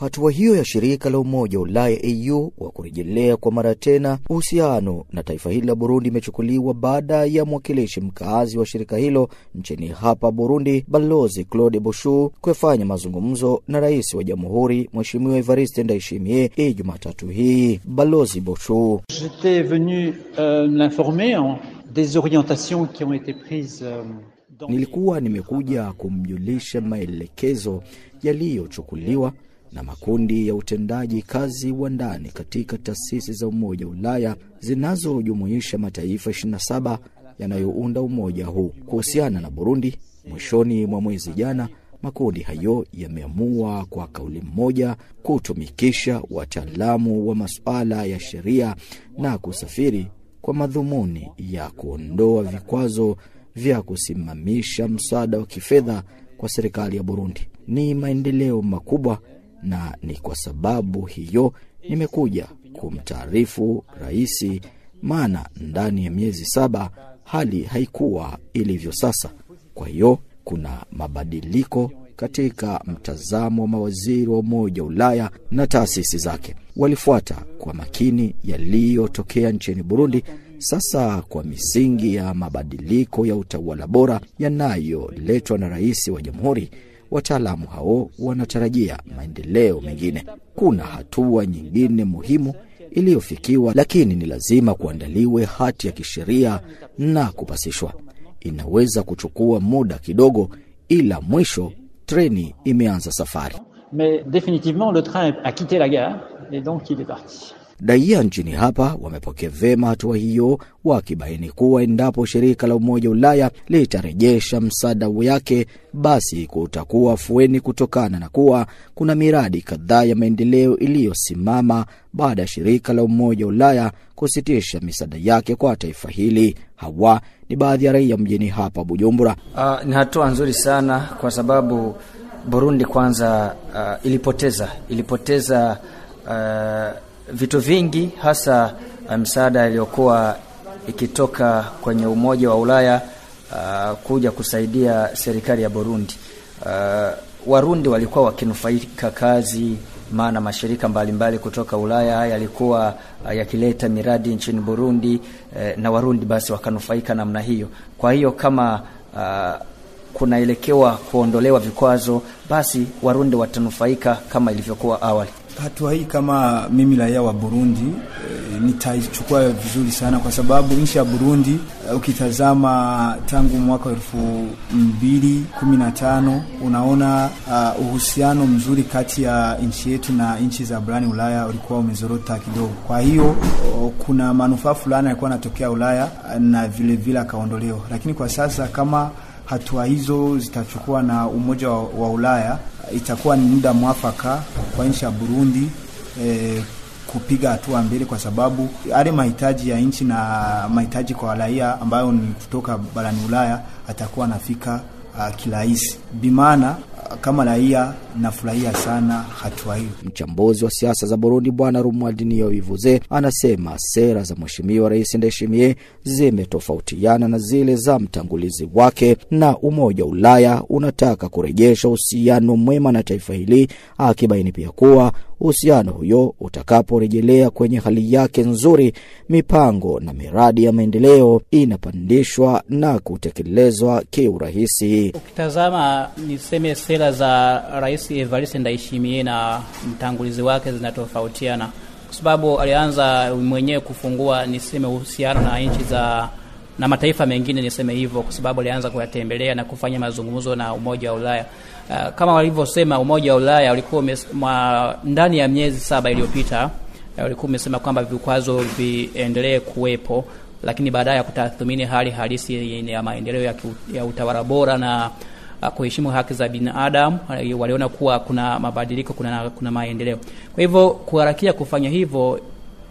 Hatua hiyo ya shirika la Umoja wa Ulaya AU wa kurejelea kwa mara tena uhusiano na taifa hili la Burundi imechukuliwa baada ya mwakilishi mkaazi wa shirika hilo nchini hapa Burundi, Balozi Claude Boshu kufanya mazungumzo na rais wa jamhuri Mheshimiwa Evariste Ndayishimiye hii Jumatatu hii. Balozi Boshu: J'étais venu l'informer des orientations qui ont été prises euh, Nilikuwa nimekuja kumjulisha maelekezo yaliyochukuliwa na makundi ya utendaji kazi wa ndani katika taasisi za Umoja wa Ulaya zinazojumuisha mataifa 27 yanayounda umoja huu kuhusiana na Burundi. Mwishoni mwa mwezi jana, makundi hayo yameamua kwa kauli mmoja kutumikisha wataalamu wa masuala ya sheria na kusafiri kwa madhumuni ya kuondoa vikwazo vya kusimamisha msaada wa kifedha kwa serikali ya Burundi. Ni maendeleo makubwa, na ni kwa sababu hiyo nimekuja kumtaarifu rais, maana ndani ya miezi saba hali haikuwa ilivyo sasa. Kwa hiyo kuna mabadiliko katika mtazamo wa mawaziri wa Umoja wa Ulaya na taasisi zake. Walifuata kwa makini yaliyotokea nchini Burundi. Sasa kwa misingi ya mabadiliko ya utawala bora yanayoletwa na rais wa jamhuri, wataalamu hao wanatarajia maendeleo mengine. Kuna hatua nyingine muhimu iliyofikiwa, lakini ni lazima kuandaliwe hati ya kisheria na kupasishwa. Inaweza kuchukua muda kidogo, ila mwisho treni imeanza safari. Mais définitivement, le train a quitté la gare et donc il est parti. Raia nchini hapa wamepokea vema hatua hiyo, wakibaini kuwa endapo shirika la Umoja wa Ulaya litarejesha msaada yake, basi kutakuwa afueni kutokana na kuwa kuna miradi kadhaa ya maendeleo iliyosimama baada ya shirika la Umoja wa Ulaya kusitisha misaada yake kwa taifa hili. Hawa ni baadhi ya raia mjini hapa Bujumbura. Uh, ni hatua nzuri sana kwa sababu Burundi kwanza uh, ilipoteza ilipoteza uh, vitu vingi hasa msaada iliyokuwa ikitoka kwenye Umoja wa Ulaya uh, kuja kusaidia serikali ya Burundi. Uh, Warundi walikuwa wakinufaika kazi, maana mashirika mbalimbali mbali kutoka Ulaya yalikuwa yakileta miradi nchini Burundi uh, na Warundi basi wakanufaika namna hiyo. Kwa hiyo kama uh, kunaelekewa kuondolewa vikwazo, basi Warundi watanufaika kama ilivyokuwa awali. Hatua hii kama mimi raia wa Burundi e, nitaichukua vizuri sana kwa sababu nchi ya Burundi e, ukitazama tangu mwaka wa elfu mbili kumi na tano unaona uh, uhusiano mzuri kati ya nchi yetu na nchi za barani Ulaya ulikuwa umezorota kidogo. Kwa hiyo o, kuna manufaa fulani yalikuwa anatokea Ulaya na vile vile akaondolewa, lakini kwa sasa kama hatua hizo zitachukua na Umoja wa, wa Ulaya itakuwa ni muda mwafaka kwa nchi ya Burundi eh, kupiga hatua mbele, kwa sababu yale mahitaji ya nchi na mahitaji kwa raia ambayo ni kutoka barani Ulaya atakuwa anafika uh, kirahisi. Bimaana kama raia nafurahia sana hatua hiyo. Mchambuzi wa siasa za Burundi Bwana Rumwadinio Ivuze anasema sera za Mheshimiwa Rais Ndayishimiye zimetofautiana na zile za mtangulizi wake, na Umoja wa Ulaya unataka kurejesha uhusiano mwema na taifa hili, akibaini pia kuwa uhusiano huyo utakaporejelea kwenye hali yake nzuri, mipango na miradi ya maendeleo inapandishwa na kutekelezwa kiurahisi. Ukitazama niseme sera za Rais Evariste Ndayishimiye na mtangulizi wake zinatofautiana, kwa sababu alianza mwenyewe kufungua niseme uhusiano na nchi za na mataifa mengine, niseme hivyo, kwa sababu alianza kuyatembelea na kufanya mazungumzo na Umoja wa Ulaya. Uh, kama walivyosema Umoja wa Ulaya ulikuwa ndani ya miezi saba iliyopita ulikuwa uh, umesema kwamba vikwazo viendelee kuwepo, lakini baadaye ya kutathmini hali halisi ya maendeleo ya, ya utawala bora na uh, kuheshimu haki za binadamu waliona kuwa kuna mabadiliko, kuna, kuna maendeleo. Kwa hivyo kuharakia kufanya hivyo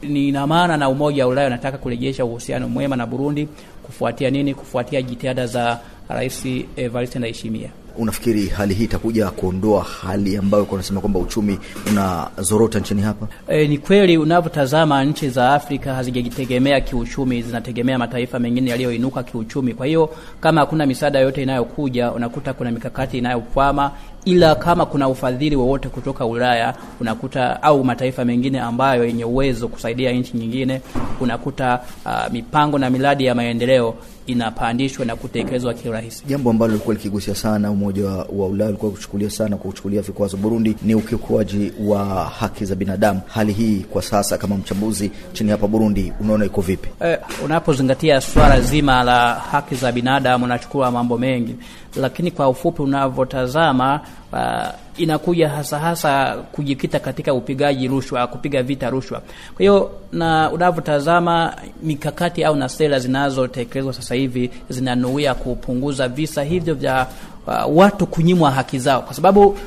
ni ina maana na Umoja wa Ulaya unataka kurejesha uhusiano mwema na Burundi kufuatia nini? Kufuatia jitihada za Rais Evariste Ndayishimiye. Unafikiri hali hii itakuja kuondoa hali ambayo kunasema kwamba uchumi unazorota nchini hapa? E, ni kweli unavyotazama nchi za Afrika hazijajitegemea kiuchumi, zinategemea mataifa mengine yaliyoinuka kiuchumi. Kwa hiyo kama hakuna misaada yoyote inayokuja, unakuta kuna mikakati inayokwama, ila kama kuna ufadhili wowote kutoka Ulaya unakuta au mataifa mengine ambayo yenye uwezo kusaidia nchi nyingine, unakuta uh, mipango na miradi ya maendeleo inapandishwa na kutekelezwa kirahisi. Jambo ambalo lilikuwa likigusia sana Umoja wa, Ulaya ulikuwa kuchukulia sana kwa kuchukulia vikwazo Burundi ni ukiukuaji wa haki za binadamu. Hali hii kwa sasa, kama mchambuzi chini hapa Burundi, unaona iko vipi? Eh, unapozingatia swala zima la haki za binadamu unachukua mambo mengi, lakini kwa ufupi unavyotazama uh, inakuja hasa hasa kujikita katika upigaji rushwa, kupiga vita rushwa. Kwa hiyo na unavyotazama mikakati au na sera zinazotekelezwa sasa hivi zinanuia kupunguza visa hivyo vya uh, watu kunyimwa haki zao, kwa sababu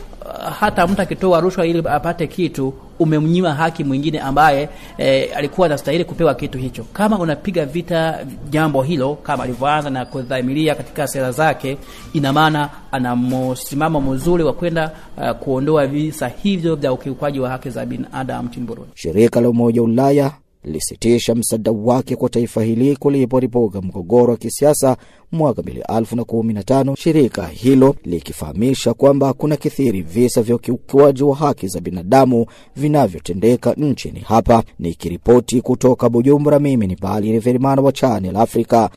hata mtu akitoa rushwa ili apate kitu umemnyima haki mwingine ambaye e, alikuwa anastahili kupewa kitu hicho. Kama unapiga vita jambo hilo kama alivyoanza na kudhamiria katika sera zake, ina maana ana msimamo mzuri wa kwenda uh, kuondoa visa hivyo vya ukiukwaji wa haki za binadamu nchini Burundi. Shirika la Umoja Ulaya lilisitisha msaada wake kwa taifa hili kuliporipuka mgogoro wa kisiasa mwaka 2015, shirika hilo likifahamisha kwamba kuna kithiri visa vya ukiukiwaji wa haki za binadamu vinavyotendeka nchini hapa. Nikiripoti kutoka Bujumbura, mimi ni Bali Reverimana wa Channel Africa.